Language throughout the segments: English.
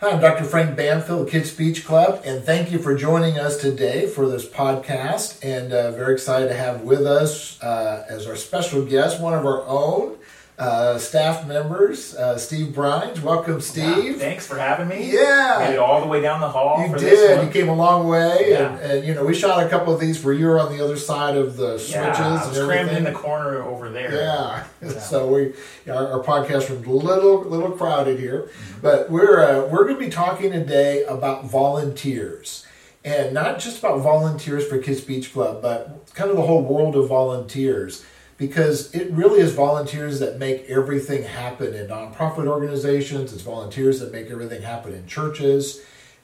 Hi, I'm Dr. Frank Banfield, Kids Beach Club, and thank you for joining us today for this podcast. And uh, very excited to have with us uh, as our special guest one of our own, uh, staff members, uh, Steve Brines. Welcome, Steve. thanks for having me. Yeah. Made it all the way down the hall. You for this did. You came a long way, Yeah. and, and you know we shot a couple of these where you were on the other side of the switches Yeah, I was and crammed in the corner over there. Yeah. Yeah. so we our, our podcast room's a little little crowded here, Mm-hmm. but we're uh, we're going to be talking today about volunteers, and not just about volunteers for Kids Beach Club, but kind of the whole world of volunteers. Because it really is volunteers that make everything happen in nonprofit organizations. It's volunteers that make everything happen in churches.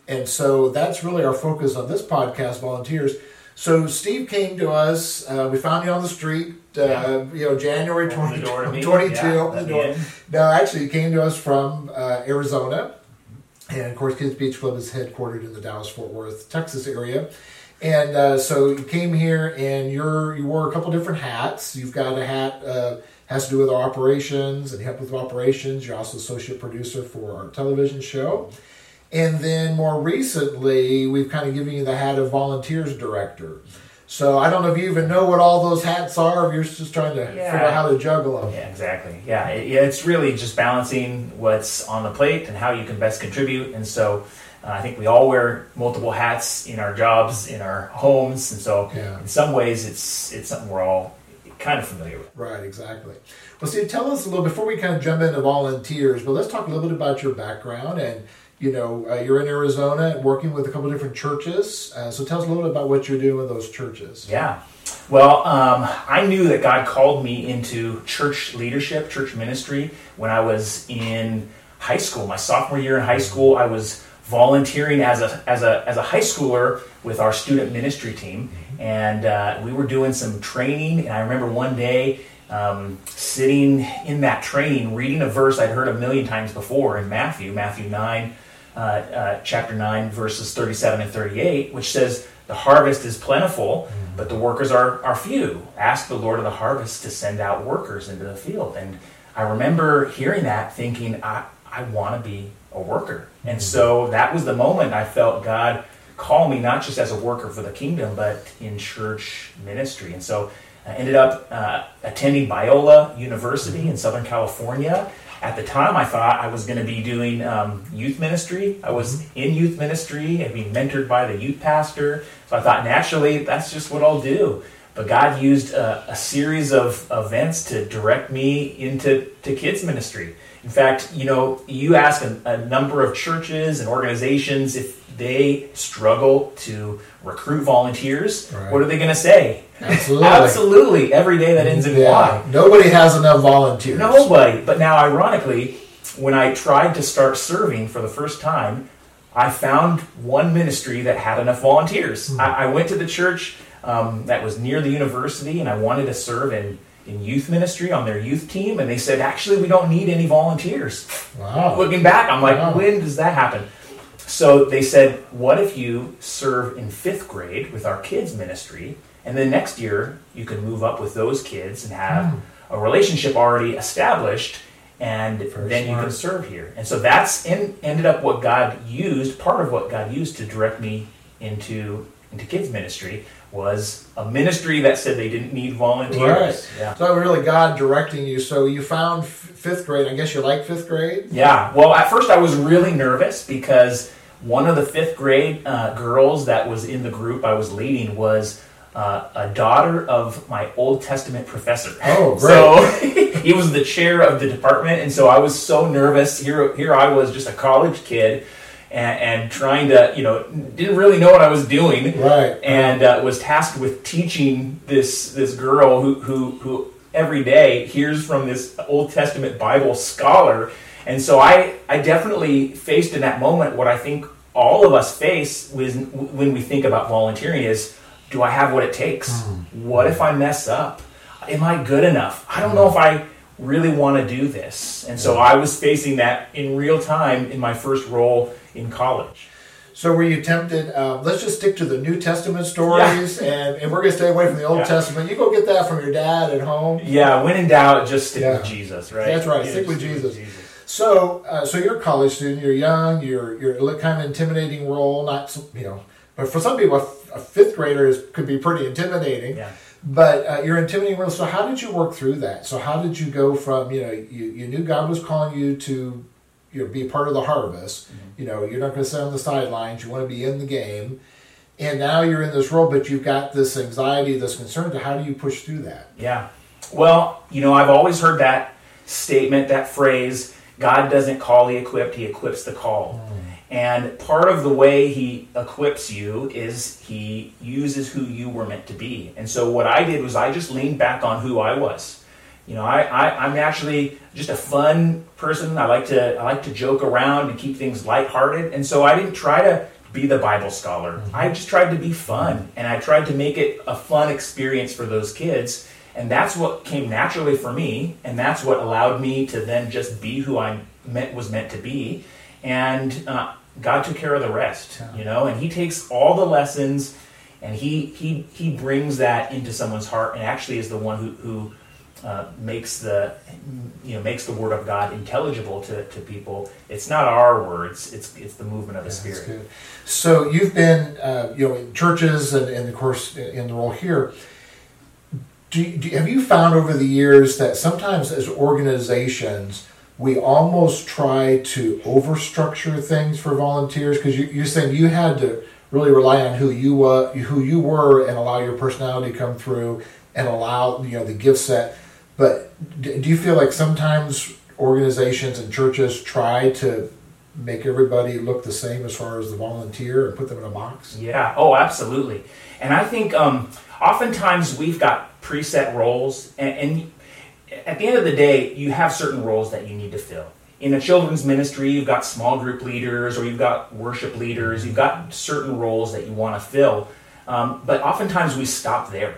And so that's really our focus on this podcast, volunteers. So Steve came to us. Uh, we found you on the street, uh, Yeah. you know, January Opened the door to me. 2022. Yeah, opened the let me door. in. No, actually, he came to us from uh, Arizona. And of course, Kids Beach Club is headquartered in the Dallas Fort Worth, Texas area. And uh, so you came here and you're you wore a couple different hats. You've got a hat uh, has to do with our operations and help with operations. You're also associate producer for our television show. And then more recently, we've kind of given you the hat of volunteers director. So I don't know if you even know what all those hats are, if you're just trying to figure out how to juggle them. Yeah, exactly. Yeah, it, yeah, it's really just balancing what's on the plate and how you can best contribute. And so uh, I think we all wear multiple hats in our jobs, in our homes, and so Yeah. in some ways it's it's something we're all kind of familiar with. Right, exactly. Well, Steve, tell us a little before we kind of jump into volunteers, but let's talk a little bit about your background. And you know, uh, you're in Arizona, working with a couple different churches. Uh, so tell us a little bit about what you're doing with those churches. Yeah. Well, um, I knew that God called me into church leadership, church ministry, when I was in high school. My sophomore year in high school, I was volunteering as a as a as a high schooler with our student ministry team, and uh, we were doing some training. And I remember one day. Um, sitting in that training, reading a verse I'd heard a million times before in Matthew, Matthew 9, uh, uh, chapter 9, verses 37 and 38, which says, The harvest is plentiful, but the workers are, are few. Ask the Lord of the harvest to send out workers into the field. And I remember hearing that thinking, I, I want to be a worker. And so that was the moment I felt God call me, not just as a worker for the kingdom, but in church ministry. And so I ended up uh, attending Biola University in Southern California. At the time, I thought I was going to be doing um, youth ministry. I was in youth ministry and being mentored by the youth pastor. So I thought naturally that's just what I'll do. But God used a, a series of events to direct me into to kids ministry. In fact, you know, you ask a, a number of churches and organizations if they struggle to recruit volunteers. Right. What are they going to say? Absolutely. Absolutely. Every day that ends in Yeah. Y. Nobody has enough volunteers. Nobody. But now, ironically, when I tried to start serving for the first time, I found one ministry that had enough volunteers. Hmm. I, I went to the church um, that was near the university, and I wanted to serve in, in youth ministry on their youth team, and they said, actually, we don't need any volunteers. Wow. Looking back, I'm like, Wow. when does that happen? So they said, what if you serve in fifth grade with our kids ministry, and then next year you can move up with those kids and have hmm. a relationship already established, and Very then you can serve here. And so that's in, ended up what God used. Part of what God used to direct me into into kids ministry was a ministry that said they didn't need volunteers. Right. Yeah. So really, God directing you. So you found f- fifth grade. I guess you like fifth grade. Yeah. Well, at first I was really nervous because one of the fifth grade uh, girls that was in the group I was leading was uh, a daughter of my Old Testament professor. Oh, great. So he was the chair of the department, and so I was so nervous. Here, here I was, just a college kid. And, and trying to, you know, didn't really know what I was doing, Right. and uh, was tasked with teaching this this girl who who who every day hears from this Old Testament Bible scholar, and so I I definitely faced in that moment what I think all of us face when when we think about volunteering is do I have what it takes? What if I mess up? Am I good enough? I don't know if I really want to do this, and so I was facing that in real time in my first role in college. So were you tempted? Uh, let's just stick to the New Testament stories, and, and we're going to stay away from the Old Yeah. Testament. You go get that from your dad at home. Yeah, when in doubt, just stick Yeah. with Jesus, right? That's right, Yeah, stick with just Jesus. So, uh, so you're a college student. You're young. You're you're kind of intimidating role. Not you know, but for some people, a fifth grader is, could be pretty intimidating. Yeah. But uh, you're intimidating role. So, how did you work through that? So, how did you go from you know you, you knew God was calling you to you know be a part of the harvest. Mm-hmm. You know, you're not going to sit on the sidelines. You want to be in the game. And now you're in this role, but you've got this anxiety, this concern. How do you push through that? Yeah. Well, you know, I've always heard that statement, that phrase God doesn't call the equipped, He equips the call. Mm. And part of the way He equips you is He uses who you were meant to be. And so what I did was I just leaned back on who I was. You know, I, I, am naturally just a fun person. I like to I like to joke around and keep things lighthearted. And so I didn't try to be the Bible scholar. Mm-hmm. I just tried to be fun and I tried to make it a fun experience for those kids. And that's what came naturally for me, and that's what allowed me to then just be who I meant was meant to be. And uh, God took care of the rest, you know. And He takes all the lessons, and He He He brings that into someone's heart, and actually is the one who who uh, makes the you know makes the word of God intelligible to, to people. It's not our words; it's it's the movement of the yeah, Spirit. So you've been uh, you know in churches and, and of course in the role here do, do, have you found over the years that sometimes as organizations we almost try to overstructure things for volunteers because you, are saying you had to really rely on who you were, who you were, and allow your personality to come through and allow you know the gift set. But do you feel like sometimes organizations and churches try to make everybody look the same as far as the volunteer and put them in a box? Yeah. Oh, absolutely. And I think um, oftentimes we've got preset roles, and, and at the end of the day, you have certain roles that you need to fill. In a children's ministry, you've got small group leaders or you've got worship leaders, you've got certain roles that you want to fill. Um, but oftentimes we stop there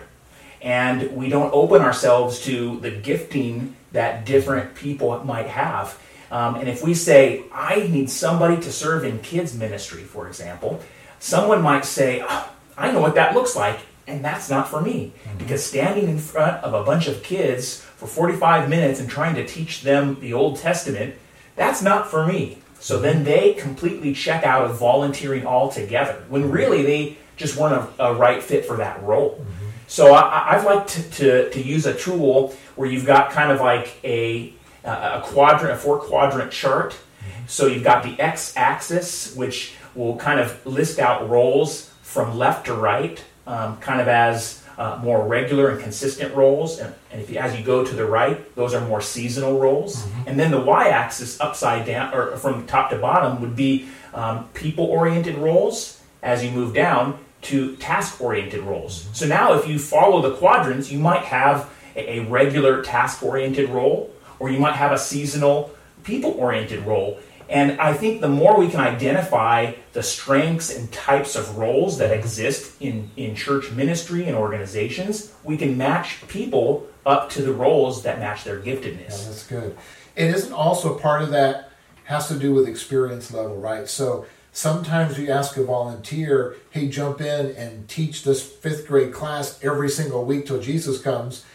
and we don't open ourselves to the gifting that different people might have. Um, and if we say, I need somebody to serve in kids' ministry, for example, someone might say, oh, I know what that looks like and that's not for me. Mm-hmm. Because standing in front of a bunch of kids for 45 minutes and trying to teach them the Old Testament, that's not for me. So then they completely check out of volunteering altogether when really they just weren't a, a right fit for that role. Mm-hmm. So I, have liked to, to, to, use a tool where you've got kind of like a, a quadrant, a four quadrant chart. So you've got the x axis, which will kind of list out roles from left to right um, kind of as uh, more regular and consistent roles. And, and if you, as you go to the right, those are more seasonal roles. Mm-hmm. And then the y-axis upside down, or from top to bottom, would be um, people-oriented roles. As you move down to task-oriented roles. Mm-hmm. So now, if you follow the quadrants, you might have a, regular task-oriented role, or you might have a seasonal people-oriented role. And I think the more we can identify the strengths and types of roles that exist in, in church ministry and organizations, we can match people up to the roles that match their giftedness. Yeah, that's good. And isn't also part of that has to do with experience level, right? So sometimes we ask a volunteer, hey, jump in and teach this fifth grade class every single week till Jesus comes.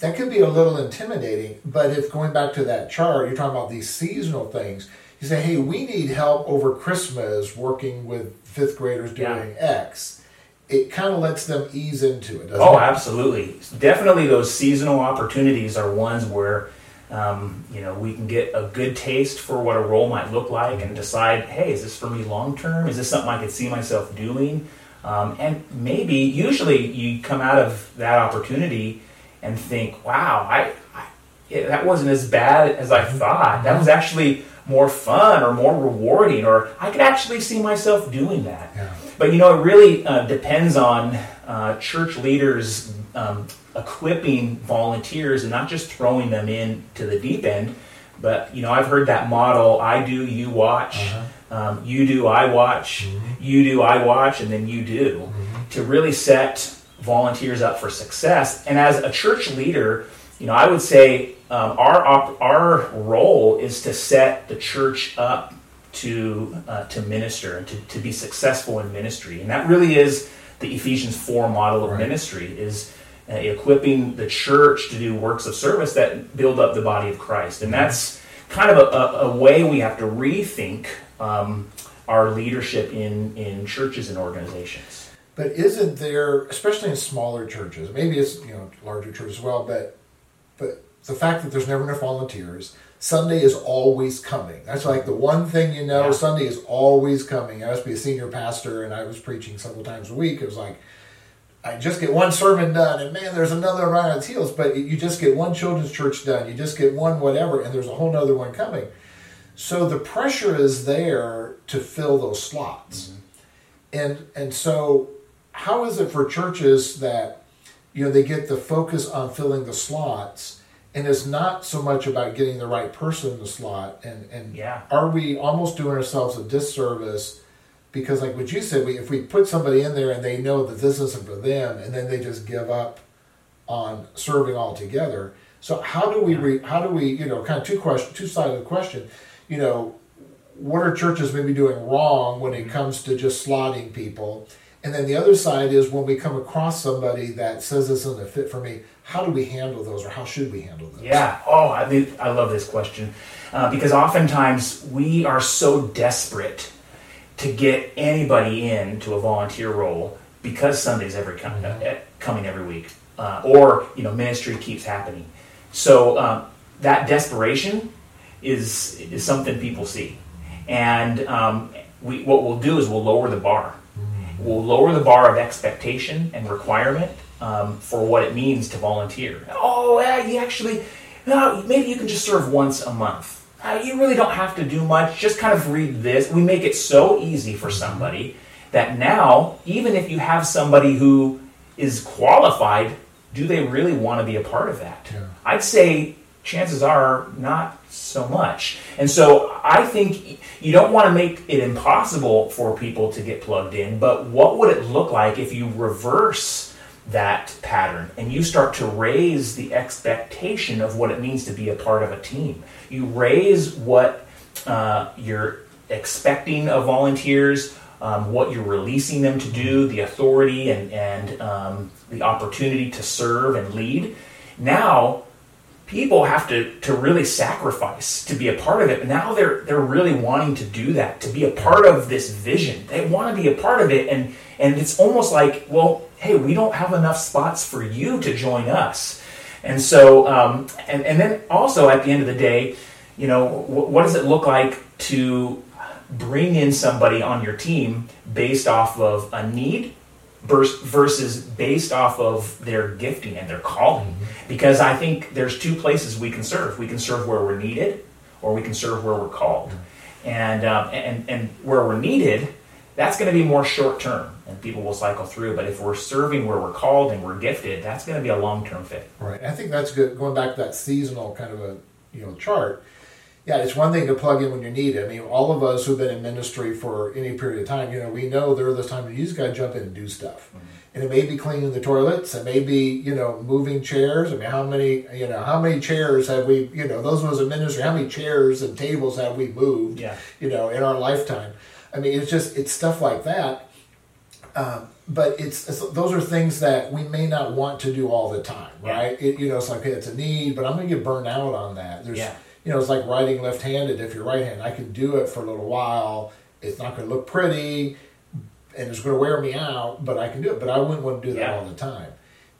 That could be a little intimidating, but if going back to that chart, you're talking about these seasonal things you say, hey, we need help over Christmas working with fifth graders doing yeah. X. It kind of lets them ease into it. oh, it? absolutely. Definitely, those seasonal opportunities are ones where um, you know we can get a good taste for what a role might look like and decide, hey, is this for me long term? Is this something I could see myself doing? Um, and maybe, usually, you come out of that opportunity and think, wow, I, I that wasn't as bad as I mm-hmm. thought. That was actually more fun or more rewarding, or I could actually see myself doing that. Yeah. But you know, it really uh, depends on uh, church leaders um, equipping volunteers and not just throwing them in to the deep end. But you know, I've heard that model: I do, you watch. Uh-huh. Um, you do, I watch. Mm-hmm. You do, I watch, and then you do. Mm-hmm. To really set volunteers up for success. And as a church leader, you know, I would say um, our op- our role is to set the church up to uh, to minister and to, to be successful in ministry, and that really is the Ephesians four model of right. ministry is uh, equipping the church to do works of service that build up the body of Christ, and that's kind of a, a, a way we have to rethink um, our leadership in, in churches and organizations. But isn't there, especially in smaller churches, maybe it's you know larger churches as well, but but the fact that there's never enough volunteers, Sunday is always coming. That's like the one thing you know. Yeah. Sunday is always coming. I used to be a senior pastor, and I was preaching several times a week. It was like I just get one sermon done, and man, there's another right on its heels. But you just get one children's church done, you just get one whatever, and there's a whole nother one coming. So the pressure is there to fill those slots, mm-hmm. and and so how is it for churches that you know they get the focus on filling the slots and it's not so much about getting the right person in the slot and and Yeah. are we almost doing ourselves a disservice because like what you said we, if we put somebody in there and they know that this isn't for them and then they just give up on serving altogether. So how do we re, how do we you know kind of two question two side of the question. You know what are churches maybe doing wrong when it comes to just slotting people? And then the other side is when we come across somebody that says this isn't a fit for me how do we handle those or how should we handle those? Yeah. Oh, I, mean, I love this question. Uh, because oftentimes we are so desperate to get anybody into a volunteer role because Sunday's every com- uh, coming every week, uh, or you know ministry keeps happening. So um, that desperation is is something people see, and um, we what we'll do is we'll lower the bar. We'll lower the bar of expectation and requirement um, for what it means to volunteer. Oh, yeah, you actually, no, maybe you can just serve once a month. Uh, you really don't have to do much. Just kind of read this. We make it so easy for somebody that now, even if you have somebody who is qualified, do they really want to be a part of that? Yeah. I'd say chances are not so much. And so I think you don't want to make it impossible for people to get plugged in, but what would it look like if you reverse that pattern and you start to raise the expectation of what it means to be a part of a team? You raise what uh, you're expecting of volunteers. Um, what you're releasing them to do, the authority and, and um, the opportunity to serve and lead. Now, people have to, to really sacrifice to be a part of it. Now they're they're really wanting to do that, to be a part of this vision. They want to be a part of it, and and it's almost like, well, hey, we don't have enough spots for you to join us. And so, um, and and then also at the end of the day, you know, wh- what does it look like to bring in somebody on your team based off of a need vers- versus based off of their gifting and their calling. Because I think there's two places we can serve. We can serve where we're needed, or we can serve where we're called. And um, and and where we're needed, that's going to be more short term, and people will cycle through. But if we're serving where we're called and we're gifted, that's going to be a long term fit. Right. I think that's good. Going back to that seasonal kind of a you know chart. Yeah, it's one thing to plug in when you need it. I mean, all of us who've been in ministry for any period of time, you know, we know there are those times you just got to jump in and do stuff. Mm-hmm. And it may be cleaning the toilets. It may be, you know, moving chairs. I mean, how many, you know, how many chairs have we, you know, those of us in ministry, how many chairs and tables have we moved, Yeah. you know, in our lifetime? I mean, it's just, it's stuff like that. Um, but it's, it's those are things that we may not want to do all the time, Yeah. right? It, you know, it's like okay, it's a need, but I'm going to get burned out on that. There's, Yeah. you know, it's like writing left-handed. If you're right-handed, I can do it for a little while. It's not going to look pretty, and it's going to wear me out, but I can do it. But I wouldn't want to do that Yeah. all the time.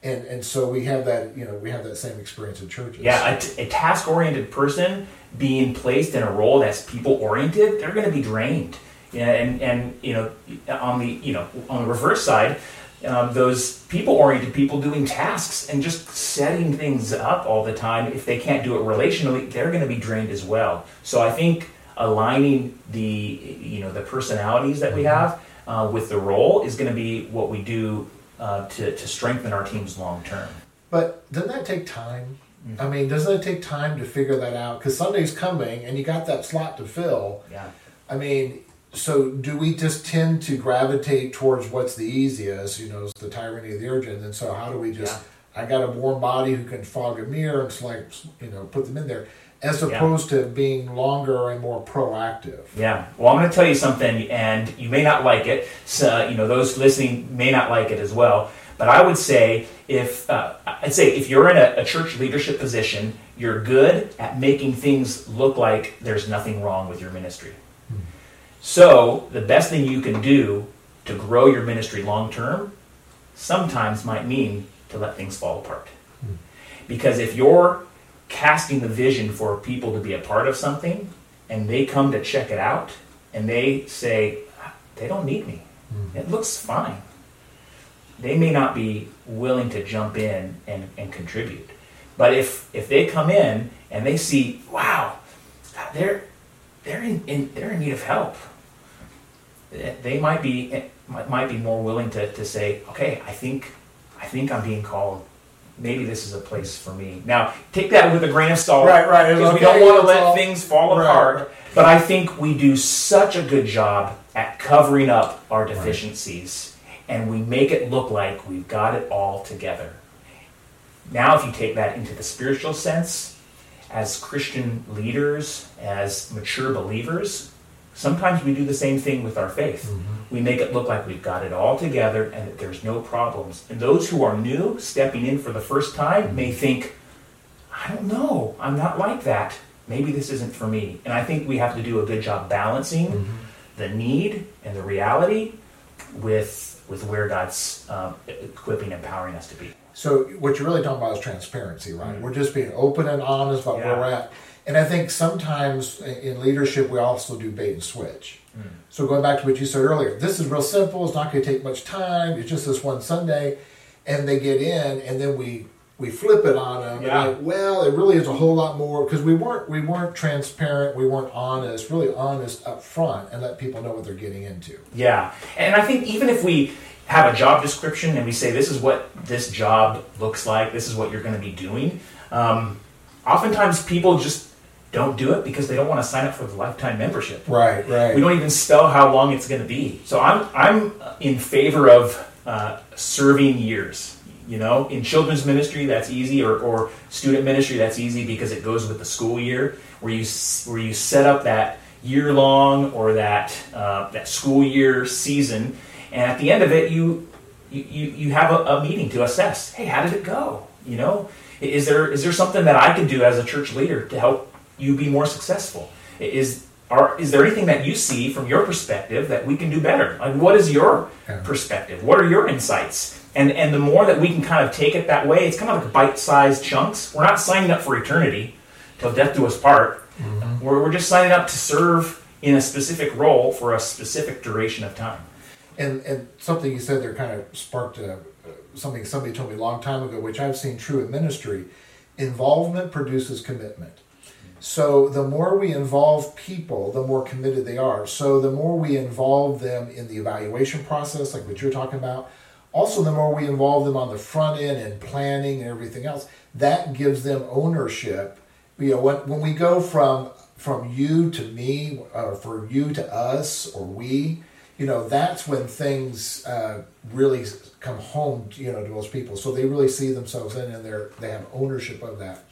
And and so we have that, you know, we have that same experience in churches. Yeah, a, t- a task oriented person being placed in a role that's people oriented, they're going to be drained. Yeah, and and you know, on the you know on the reverse side, um, those people oriented people doing tasks and just setting things up all the time. If they can't do it relationally, they're going to be drained as well. So I think aligning the you know the personalities that we have uh, with the role is going to be what we do uh, to to strengthen our teams long term. But doesn't that take time? Mm-hmm. I mean, doesn't it take time to figure that out? Because Sunday's coming, and you got that slot to fill. Yeah. I mean, so do we just tend to gravitate towards what's the easiest? You know, it's the tyranny of the urgent. And so, how do we just? I got a warm body who can fog a mirror and select, you know, put them in there, as Yeah. opposed to being longer and more proactive. Yeah. Well, I'm going to tell you something, and you may not like it. So, you know, those listening may not like it as well. But I would say if uh, I'd say if you're in a, a, church leadership position, you're good at making things look like there's nothing wrong with your ministry. So the best thing you can do to grow your ministry long term sometimes might mean to let things fall apart. Mm-hmm. Because if you're casting the vision for people to be a part of something and they come to check it out and they say, they don't need me. Mm-hmm. It looks fine. They may not be willing to jump in and, and contribute. But if, if they come in and they see, wow, they're, they're, in, in they're in need of help, they might be, might be more willing to, to say, okay, I think, I think I'm being called maybe this is a place for me. Now, take that with a grain of salt. Right, right. Because okay, we don't want to let all... things fall right, apart. But I think we do such a good job at covering up our deficiencies right. and we make it look like we've got it all together. Now, if you take that into the spiritual sense, as Christian leaders, as mature believers, sometimes we do the same thing with our faith. Mm-hmm. We make it look like we've got it all together and that there's no problems. And those who are new, stepping in for the first time, mm-hmm. may think, I don't know, I'm not like that maybe this isn't for me. And I think we have to do a good job balancing mm-hmm. the need and the reality with with where God's um, equipping, empowering us to be. So what you're really talking about is transparency, right? Mm-hmm. We're just being open and honest about yeah. where we're at. And I think sometimes in leadership we also do bait and switch. Mm-hmm. So going back to what you said earlier, this is real simple. It's not going to take much time. It's just this one Sunday, and they get in, and then we we flip it on them yeah. and like, well, it really is a whole lot more because we weren't we weren't transparent, we weren't honest, really honest up front, and let people know what they're getting into. Yeah, and I think even if we have a job description and we say this is what this job looks like, this is what you're going to be doing. Um, oftentimes people just don't do it because they don't want to sign up for the lifetime membership. Right, right. We don't even spell how long it's going to be. So I'm I'm in favor of uh, serving years you know, in children's ministry, that's easy, or, or student ministry, that's easy because it goes with the school year, where you where you set up that year long or that uh, that school year season, and at the end of it, you you, you have a, a meeting to assess. Hey, how did it go? You know, is there is there something that I can do as a church leader to help you be more successful? Is are, is there anything that you see from your perspective that we can do better? Like, what is your yeah. perspective? What are your insights? And, and the more that we can kind of take it that way, it's kind of like bite sized chunks. We're not signing up for eternity till death do us part. Mm-hmm. We're, we're just signing up to serve in a specific role for a specific duration of time. And, and something you said there kind of sparked a, something somebody told me a long time ago, which I've seen true in ministry. Involvement produces commitment. So the more we involve people, the more committed they are. So the more we involve them in the evaluation process, like what you're talking about, also the more we involve them on the front end and planning and everything else, that gives them ownership. You know, when, when we go from from you to me, or for you to us, or we, you know, that's when things uh, really come home, you know, to those people. So they really see themselves in, and they're they have ownership of that.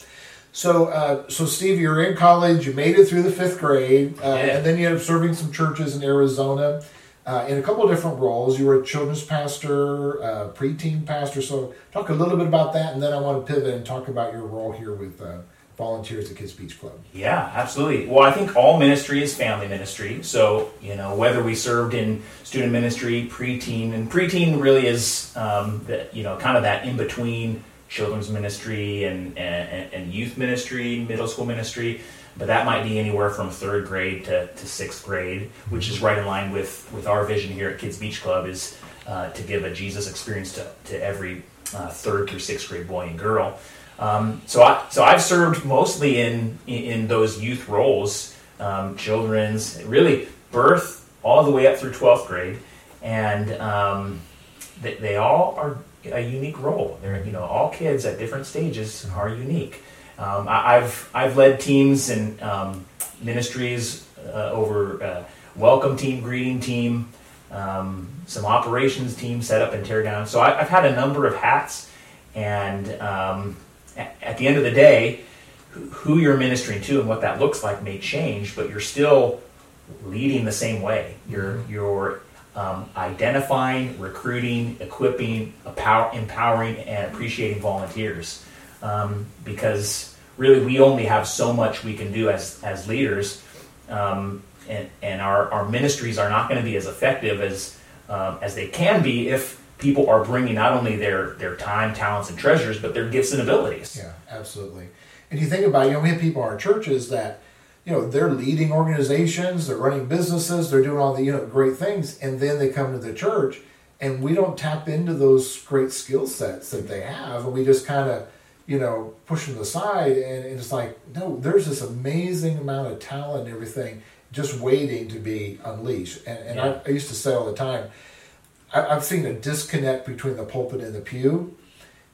So, uh, so Steve, you're in college. You made it through the fifth grade, uh, yeah. and then you ended up serving some churches in Arizona uh, in a couple of different roles. You were a children's pastor, uh, preteen pastor. So, talk a little bit about that, and then I want to pivot and talk about your role here with uh, volunteers at Kids Beach Club. Yeah, absolutely. Well, I think all ministry is family ministry. So, you know, whether we served in student ministry, preteen, and preteen really is, um, the, you know, kind of that in between children's ministry and, and, and, youth ministry, middle school ministry, but that might be anywhere from third grade to, to sixth grade, which is right in line with, with our vision here at Kids Beach Club is uh, to give a Jesus experience to, to every uh, third through sixth grade boy and girl. Um, so I so I've served mostly in in, those youth roles, um, children's really birth all the way up through twelfth grade, and um, they, they all are a unique role. They're you know all kids at different stages are unique. Um, I, have I've led teams and um, ministries uh, over uh, welcome team, greeting team, um, some operations team set up and tear down. So I, have had a number of hats, and um, at, at, the end of the day, who you're ministering to and what that looks like may change, but you're still leading the same way. You're you're um, identifying, recruiting, equipping, empower, empowering, and appreciating volunteers. Um, because really, we only have so much we can do as, as leaders, um, and, and our, our ministries are not going to be as effective as, um, as they can be if people are bringing not only their, their time, talents, and treasures, but their gifts and abilities. Yeah, absolutely. And you think about, you know, we have people in our churches that you know they're leading organizations they're running businesses they're doing all the you know great things and then they come to the church and we don't tap into those great skill sets that they have and we just kind of you know push them aside and, and, it's like no there's this amazing amount of talent and everything just waiting to be unleashed. And, and yeah. I, I, used to say all the time I, i've seen a disconnect between the pulpit and the pew.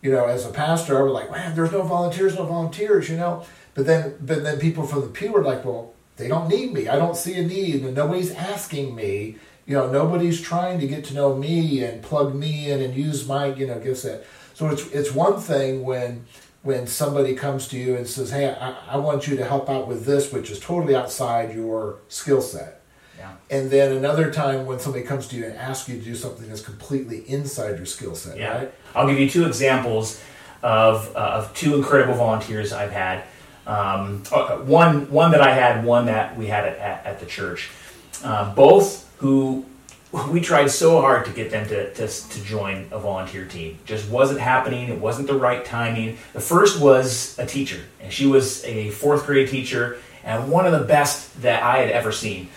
You know as a pastor i was like man there's no volunteers no volunteers you know but then, but then people from the pew are like, well, they don't need me. I don't see a need, and nobody's asking me. You know, nobody's trying to get to know me and plug me in and use my you know gift set. So it's it's one thing when when somebody comes to you and says, "Hey, I, I want you to help out with this," which is totally outside your skill set. Yeah. And then another time when somebody comes to you and asks you to do something that's completely inside your skill set. Yeah. Right? I'll give you two examples of uh, of two incredible volunteers I've had. Um, uh, one one that I had, one that we had at, at the church. Uh, both who we tried so hard to get them to, to, to join a volunteer team. Just wasn't happening. It wasn't the right timing. The first was a teacher, and she was a fourth grade teacher, and one of the best that I had ever seen.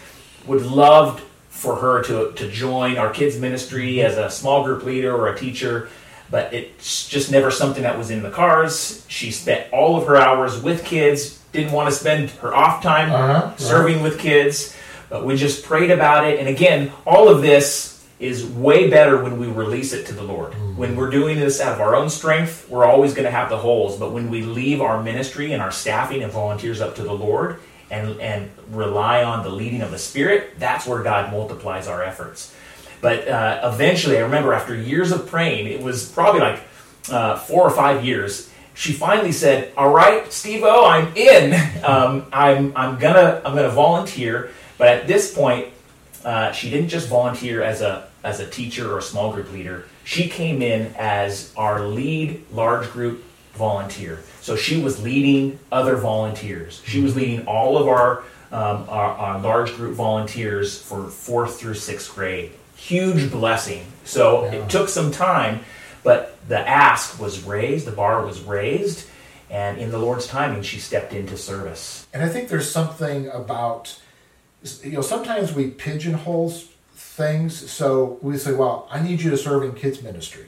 Would loved for her to, to join our kids ministry as a small group leader or a teacher but it's just never something that was in the cars. She spent all of her hours with kids, didn't want to spend her off time uh-huh, serving right. with kids, but we just prayed about it. And again, all of this is way better when we release it to the Lord. Mm-hmm. When we're doing this out of our own strength, we're always going to have the holes, but when we leave our ministry and our staffing and volunteers up to the Lord, and, and rely on the leading of the Spirit, that's where God multiplies our efforts. But uh, eventually, I remember after years of praying, it was probably like uh, four or five years. She finally said, "All right, Steve-O, I'm in. Um, I'm I'm gonna I'm gonna volunteer." But at this point, uh, she didn't just volunteer as a as a teacher or a small group leader. She came in as our lead large group volunteer. So she was leading other volunteers. She was leading all of our, um, our, our large group volunteers for fourth through sixth grade huge blessing. So yeah. it took some time, but the ask was raised, the bar was raised, and in the Lord's timing, she stepped into service. And I think there's something about, you know, sometimes we pigeonhole things. So we say, well, I need you to serve in kids' ministry.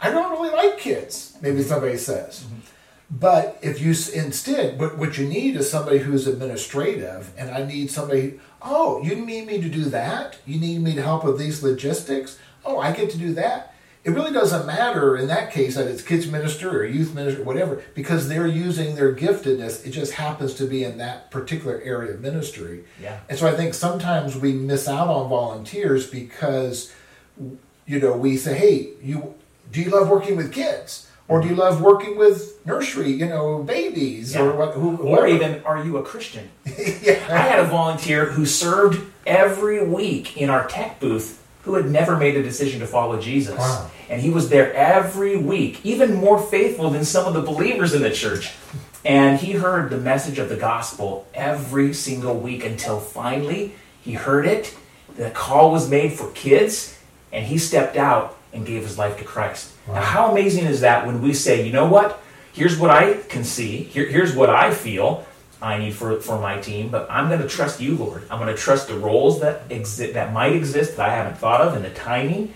I don't really like kids, maybe somebody says. Mm-hmm. But if you instead, what, what you need is somebody who's administrative, and I need somebody Oh, you need me to do that? You need me to help with these logistics? Oh, I get to do that. It really doesn't matter in that case that it's kids minister or youth minister or whatever because they're using their giftedness. It just happens to be in that particular area of ministry. Yeah. And so I think sometimes we miss out on volunteers because you know we say, "Hey, you do you love working with kids?" Or do you love working with nursery, you know, babies, yeah. or what? Who, or even, are you a Christian? yeah. I had a volunteer who served every week in our tech booth who had never made a decision to follow Jesus, wow. and he was there every week, even more faithful than some of the believers in the church. And he heard the message of the gospel every single week until finally he heard it. The call was made for kids, and he stepped out and gave his life to Christ. Wow. Now, how amazing is that when we say, you know what? Here's what I can see. Here, here's what I feel I need for, for my team, but I'm going to trust you, Lord. I'm going to trust the roles that exi- that might exist that I haven't thought of and the timing,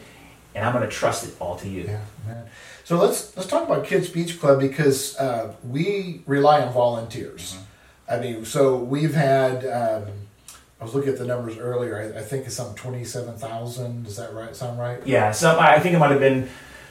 and I'm going to trust it all to you. Yeah, man. So let's let's talk about Kids Beach Club because uh, we rely on volunteers. Mm-hmm. I mean, so we've had. Um, I was looking at the numbers earlier. I, I think it's some twenty-seven thousand. Does that right? Sound right? Yeah. So I think it might have been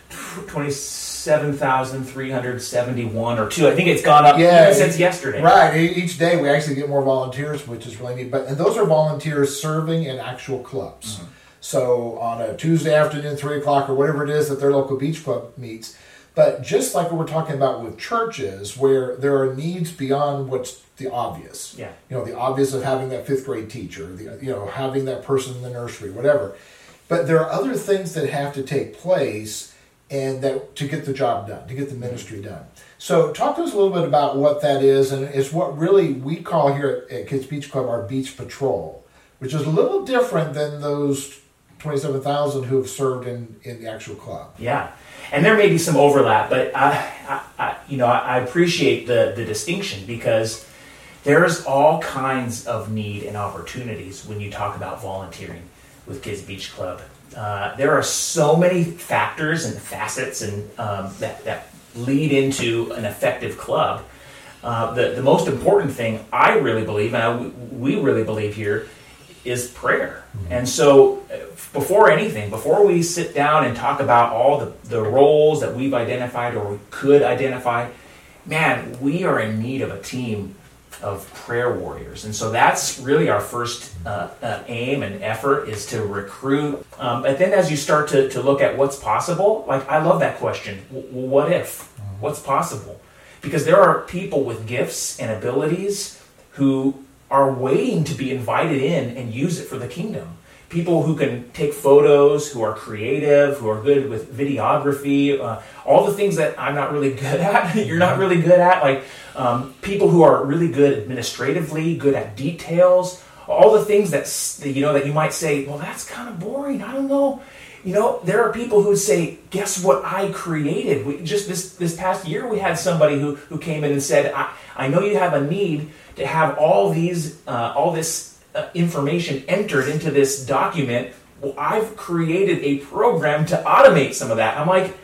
twenty-seven thousand three hundred seventy-one or two. I think it's gone up yeah, since yesterday. Right. Each day we actually get more volunteers, which is really neat. But and those are volunteers serving in actual clubs. Mm-hmm. So on a Tuesday afternoon, three o'clock or whatever it is that their local beach club meets. But just like what we're talking about with churches, where there are needs beyond what's the obvious. Yeah. You know, the obvious of having that fifth grade teacher, the, you know, having that person in the nursery, whatever. but there are other things that have to take place and that to get the job done, to get the ministry done. So, talk to us a little bit about what that is, and it's what really we call here at, Kids Beach Club our beach patrol, which is a little different than those twenty-seven thousand who have served in in the actual club. Yeah, and there may be some overlap, but I, I, I you know, I appreciate the the distinction because there's all kinds of need and opportunities when you talk about volunteering with Kids Beach Club. Uh, there are so many factors and facets and um, that, that lead into an effective club. Uh, the, the most important thing I really believe, and I, we really believe here, is prayer. Mm-hmm. And so, uh, before anything, before we sit down and talk about all the, the roles that we've identified or we could identify, man, we are in need of a team of prayer warriors. And so that's really our first uh, uh, aim and effort is to recruit. Um, but then as you start to, to look at what's possible, like I love that question. W- what if? What's possible? Because there are people with gifts and abilities who are waiting to be invited in and use it for the kingdom. People who can take photos, who are creative, who are good with videography, uh, all the things that I'm not really good at, you're not really good at, like um, people who are really good administratively, good at details, all the things that you know that you might say, well, that's kind of boring. I don't know. You know, there are people who say, "Guess what I created?" We, just this this past year, we had somebody who who came in and said, "I, I know you have a need to have all these uh, all this Uh, information entered into this document." Well, I've created a program to automate some of that. I'm like,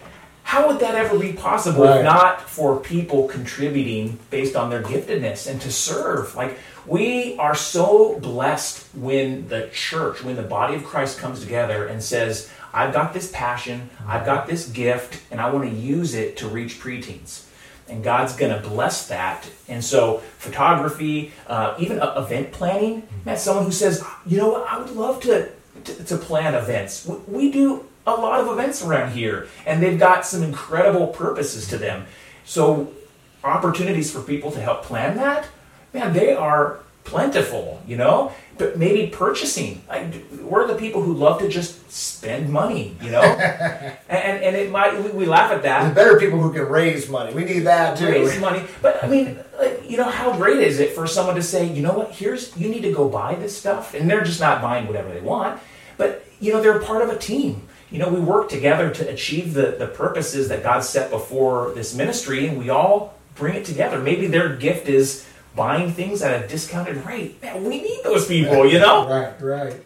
how would that ever be possible right. if not for people contributing based on their giftedness and to serve? Like we are so blessed when the church, when the body of Christ comes together and says, I've got this passion, I've got this gift, and I want to use it to reach preteens. And God's going to bless that. And so, photography, uh, even event planning, that's someone who says, you know what, I would love to, to, to plan events. We, we do a lot of events around here, and they've got some incredible purposes to them. So, opportunities for people to help plan that, man, they are plentiful, you know? But maybe purchasing. Like, we're the people who love to just spend money, you know? and, and it might, we, we laugh at that. The better people who can raise money. We need that too. Raise money. But I mean, like, you know, how great is it for someone to say, you know what, here's, you need to go buy this stuff. And they're just not buying whatever they want. But, you know, they're part of a team. You know, we work together to achieve the, the purposes that God set before this ministry, and we all bring it together. Maybe their gift is buying things at a discounted rate. Man, we need those people, you know? right, right.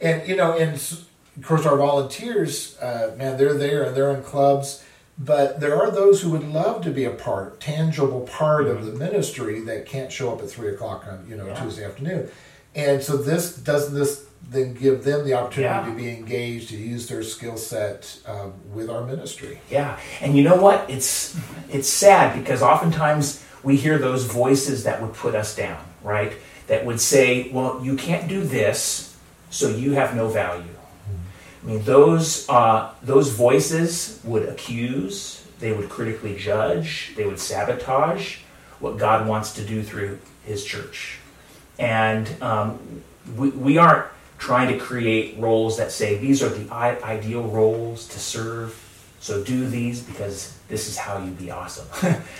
And, you know, and of course, our volunteers, uh, man, they're there and they're in clubs, but there are those who would love to be a part, tangible part mm-hmm. of the ministry that can't show up at three o'clock on, you know, yeah. Tuesday afternoon. And so this doesn't this then give them the opportunity yeah. to be engaged to use their skill set um, with our ministry. Yeah, and you know what? It's it's sad because oftentimes we hear those voices that would put us down, right? That would say, well, you can't do this, so you have no value. I mean, those, uh, those voices would accuse, they would critically judge, they would sabotage what God wants to do through His church. And um, we, we aren't trying to create roles that say these are the ideal roles to serve, so do these because this is how you be awesome.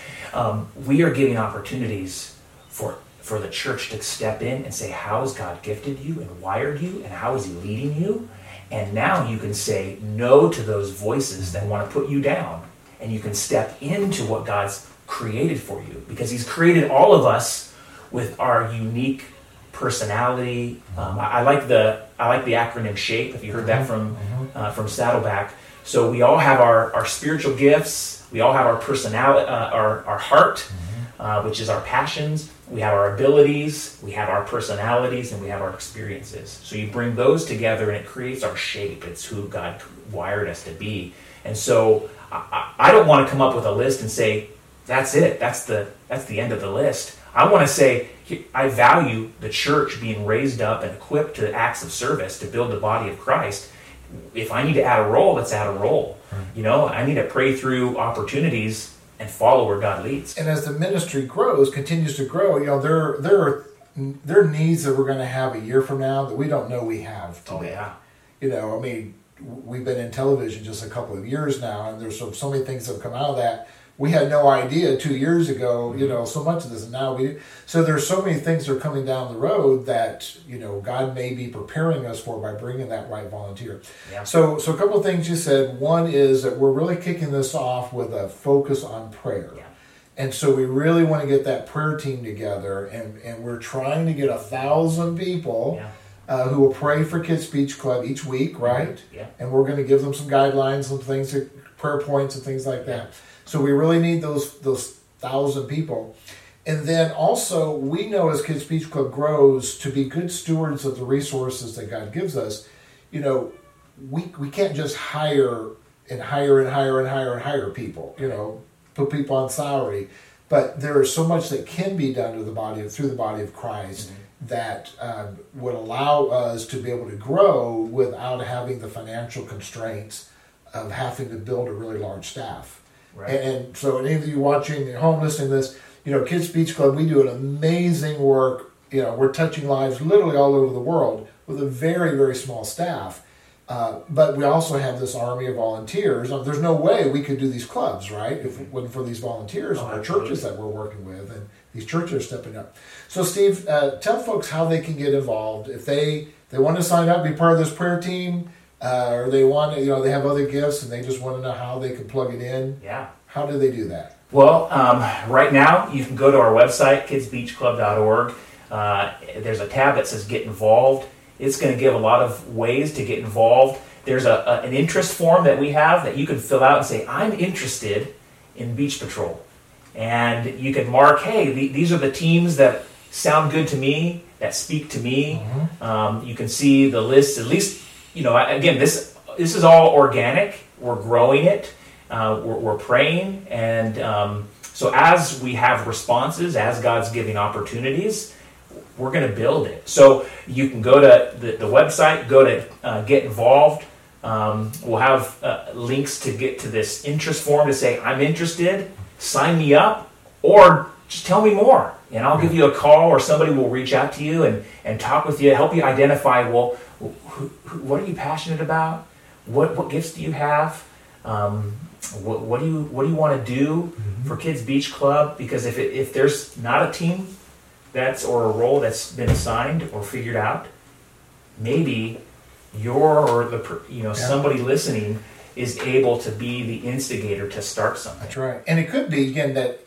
um, we are giving opportunities for for the church to step in and say, How has God gifted you and wired you, and how is He leading you? And now you can say no to those voices that want to put you down, and you can step into what God's created for you because He's created all of us with our unique personality. Um, I, I, like the I like the acronym SHAPE. If you heard that mm-hmm. from mm-hmm. uh, from Saddleback, so we all have our, our spiritual gifts. We all have our personality, uh, our, our heart, mm-hmm. uh, which is our passions. We have our abilities, we have our personalities, and we have our experiences. So you bring those together and it creates our shape. It's who God wired us to be. And so I, I don't want to come up with a list and say, that's it. That's the, that's the end of the list. I want to say, I value the church being raised up and equipped to acts of service to build the body of Christ if I need to add a role, let's add a role. Right. You know, I need to pray through opportunities and follow where God leads. And as the ministry grows, continues to grow, you know, there there are there are needs that we're going to have a year from now that we don't know we have. Oh, today. Oh yeah. you know, I mean, we've been in television just a couple of years now, and there's so, so many things that have come out of that. We had no idea two years ago, you know, so much of this, and now we. So there's so many things that are coming down the road that you know God may be preparing us for by bringing that right volunteer. Yeah. So, so a couple of things you said. One is that we're really kicking this off with a focus on prayer. Yeah. And so we really want to get that prayer team together, and, and we're trying to get a thousand people Yeah. uh, who will pray for Kids Beach Club each week, right? Yeah. And we're going to give them some guidelines, some things, prayer points, and things like that. So we really need those those thousand people. And then also, we know as Kids Beach Club grows to be good stewards of the resources that God gives us. You know, we we can't just hire and hire and hire and hire and hire people. You know, put people on salary. But there is so much that can be done to the body of, through the body of Christ that um, would allow us to be able to grow without having the financial constraints of having to build a really large staff. Right. And, and so, any of you watching at home listening to this, you know, Kids Beach Club, we do an amazing work. You know, we're touching lives literally all over the world with a very, very small staff. Uh, but we also have this army of volunteers. There's no way we could do these clubs, right, if it wasn't for these volunteers Oh, and our churches that we're working with, and these churches are stepping up. So, Steve, uh, tell folks how they can get involved if they they want to sign up, be part of this prayer team, uh, or they want to, you know, they have other gifts and they just want to know how they can plug it in. Yeah. How do they do that? Well, um, right now you can go to our website, kidsbeachclub.org. Uh, there's a tab that says Get Involved. It's going to give a lot of ways to get involved. There's a, a- an interest form that we have that you can fill out and say, I'm interested in Beach Patrol. And you can mark, hey, the, these are the teams that sound good to me, that speak to me. Um, you can see the list, at least, you know, again, this, this is all organic. We're growing it. Uh, we're, we're praying. And um, so as we have responses, as God's giving opportunities, we're going to build it. So you can go to the, the website, go to uh, get involved. Um, we'll have uh, links to get to this interest form to say, I'm interested, sign me up, or just tell me more. And I'll give you a call, or somebody will reach out to you and, and talk with you, help you identify, well, what are you passionate about? What, what gifts do you have? Um, what, what do you what do you want to do for Kids Beach Club? Because if it, if there's not a team that's or a role that's been assigned or figured out, maybe your or the you know Yeah. somebody listening is able to be the instigator to start something. That's right. And it could be again that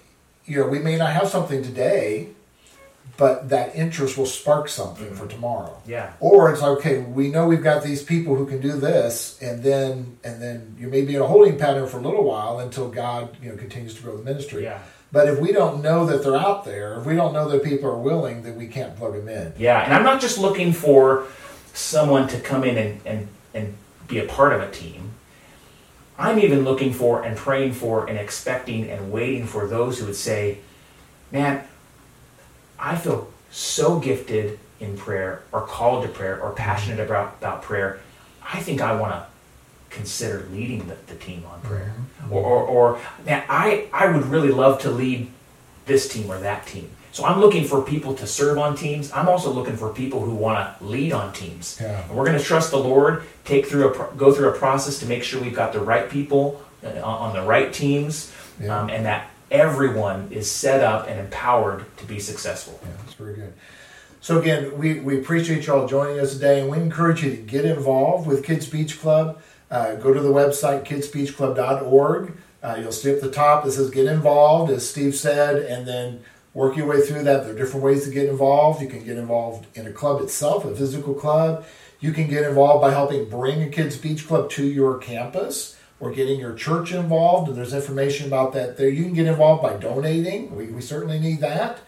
you know we may not have something today, but that interest will spark something for mm-hmm. tomorrow. Yeah, Or it's like, okay, we know we've got these people who can do this, and then and then you may be in a holding pattern for a little while until God you know continues to grow the ministry. yeah, But if we don't know that they're out there, if we don't know that people are willing, then we can't plug them in. yeah. And I'm not just looking for someone to come in and and, and be a part of a team. I'm even looking for and praying for and expecting and waiting for those who would say, Man, I feel so gifted in prayer or called to prayer or passionate about, about prayer. I think I want to consider leading the, the team on prayer. Or, or, or man, I, I would really love to lead this team or that team. So I'm looking for people to serve on teams. I'm also looking for people who want to lead on teams. Yeah. And we're going to trust the Lord, take through a pro- go through a process to make sure we've got the right people uh, on on the right teams, Yeah. um, and that everyone is set up and empowered to be successful. Yeah, that's very good. So again, we, we appreciate you all joining us today, and we encourage you to get involved with Kids Beach Club. Uh, go to the website kidsbeachclub.org. Uh, you'll see at the top it says "Get Involved," as Steve said, and then work your way through that. There are different ways to get involved. You can get involved in a club itself, a physical club. You can get involved by helping bring a Kids Beach Club to your campus or getting your church involved. And there's information about that there. You can get involved by donating. We, we certainly need that.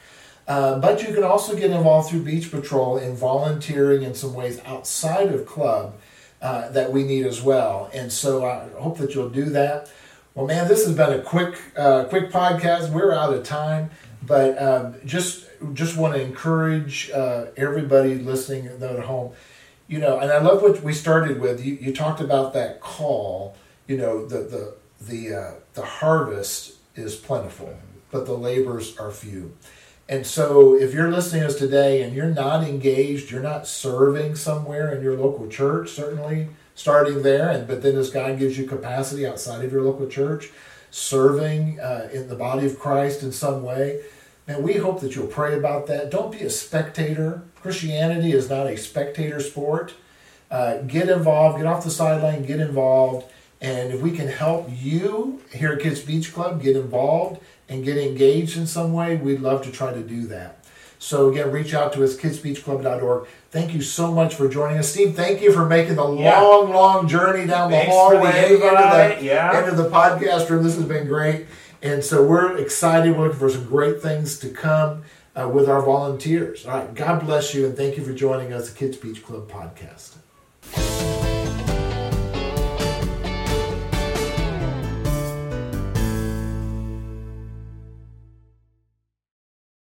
Uh, but you can also get involved through Beach Patrol in volunteering in some ways outside of club uh, that we need as well. And so I hope that you'll do that. Well, man, this has been a quick, uh, quick podcast. We're out of time, but um, just just want to encourage uh, everybody listening at home. You know, and I love what we started with. You, you talked about that call. You know, the the the uh, the harvest is plentiful, but the labors are few. And so, if you're listening to us today and you're not engaged, you're not serving somewhere in your local church, certainly starting there, and but then as God gives you capacity outside of your local church, serving uh, in the body of Christ in some way, man, we hope that you'll pray about that. Don't be a spectator. Christianity is not a spectator sport. Uh, get involved, get off the sideline, get involved. And if we can help you here at Kids Beach Club get involved and get engaged in some way, we'd love to try to do that. So again, reach out to us, kidsbeachclub.org. Thank you so much for joining us. Steve, thank you for making the Yeah. long, long journey down the Thanks the hallway into, the, Yeah. into the podcast room. This has been great. And so we're excited. We're looking for some great things to come uh, with our volunteers. All right. God bless you and thank you for joining us, the Kids Beach Club podcast.